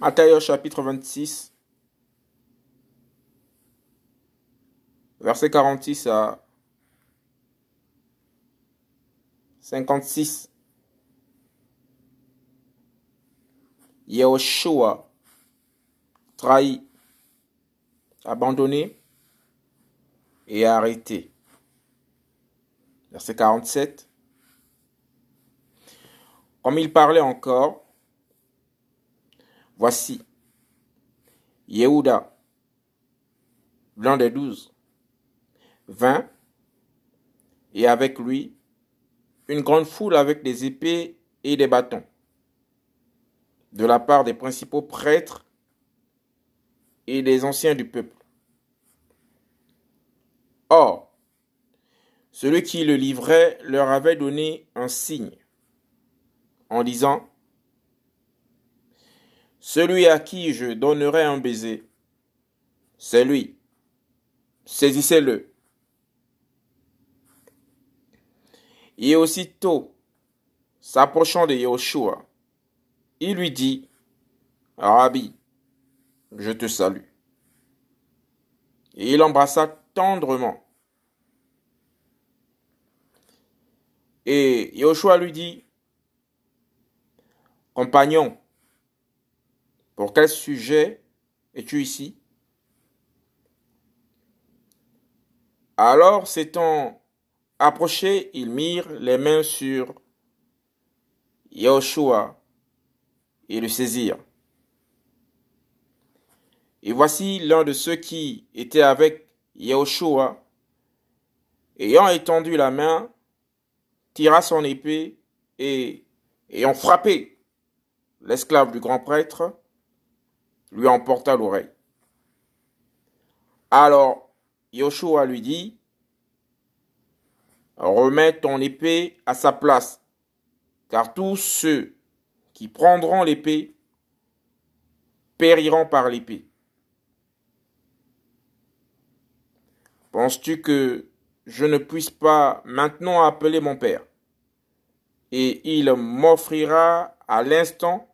Matthieu chapitre 26, verset 46 à 56. Yahushua trahi, abandonné et arrêté. Verset 47. Comme il parlait encore, voici, Yehuda, l'un des douze, vint, et avec lui, une grande foule avec des épées et des bâtons, de la part des principaux prêtres et des anciens du peuple. Or, celui qui le livrait leur avait donné un signe en disant, Celui à qui je donnerai un baiser, c'est lui. Saisissez-le. Et aussitôt, s'approchant de Yahushua, il lui dit, Rabbi, je te salue. Et il embrassa tendrement. Et Yahushua lui dit, Compagnon, pour quel sujet es-tu ici? Alors s'étant approchés, ils mirent les mains sur Yahushua et le saisirent. Et voici l'un de ceux qui étaient avec Yahushua, ayant étendu la main, tira son épée et, ayant frappé l'esclave du grand prêtre, lui emporta l'oreille. Alors Yahushua lui dit, Remets ton épée à sa place, car tous ceux qui prendront l'épée périront par l'épée. Penses-tu que je ne puisse pas maintenant appeler mon Père et il m'offrira à l'instant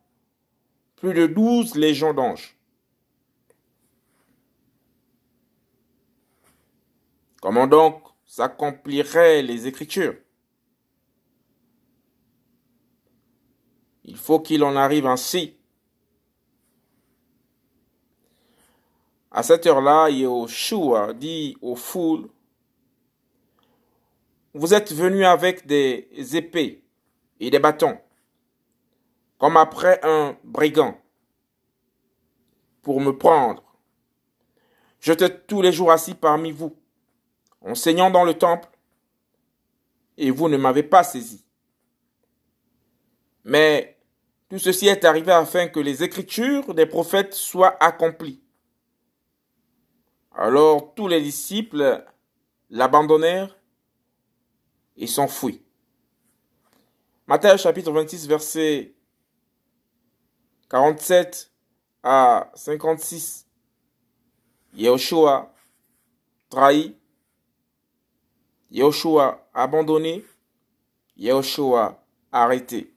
plus de douze légions d'anges. Comment donc s'accompliraient les Écritures? Il faut qu'il en arrive ainsi. À cette heure-là, Yahushua dit aux foules, Vous êtes venus avec des épées et des bâtons, comme après un brigand, pour me prendre. J'étais tous les jours assis parmi vous, enseignant dans le temple, et vous ne m'avez pas saisi. Mais tout ceci est arrivé afin que les écritures des prophètes soient accomplies. Alors tous les disciples l'abandonnèrent et s'enfuient. Matthieu chapitre 26 verset 47 à 56. Yahushua trahi. Yahushua abandonné. Yahushua arrêté.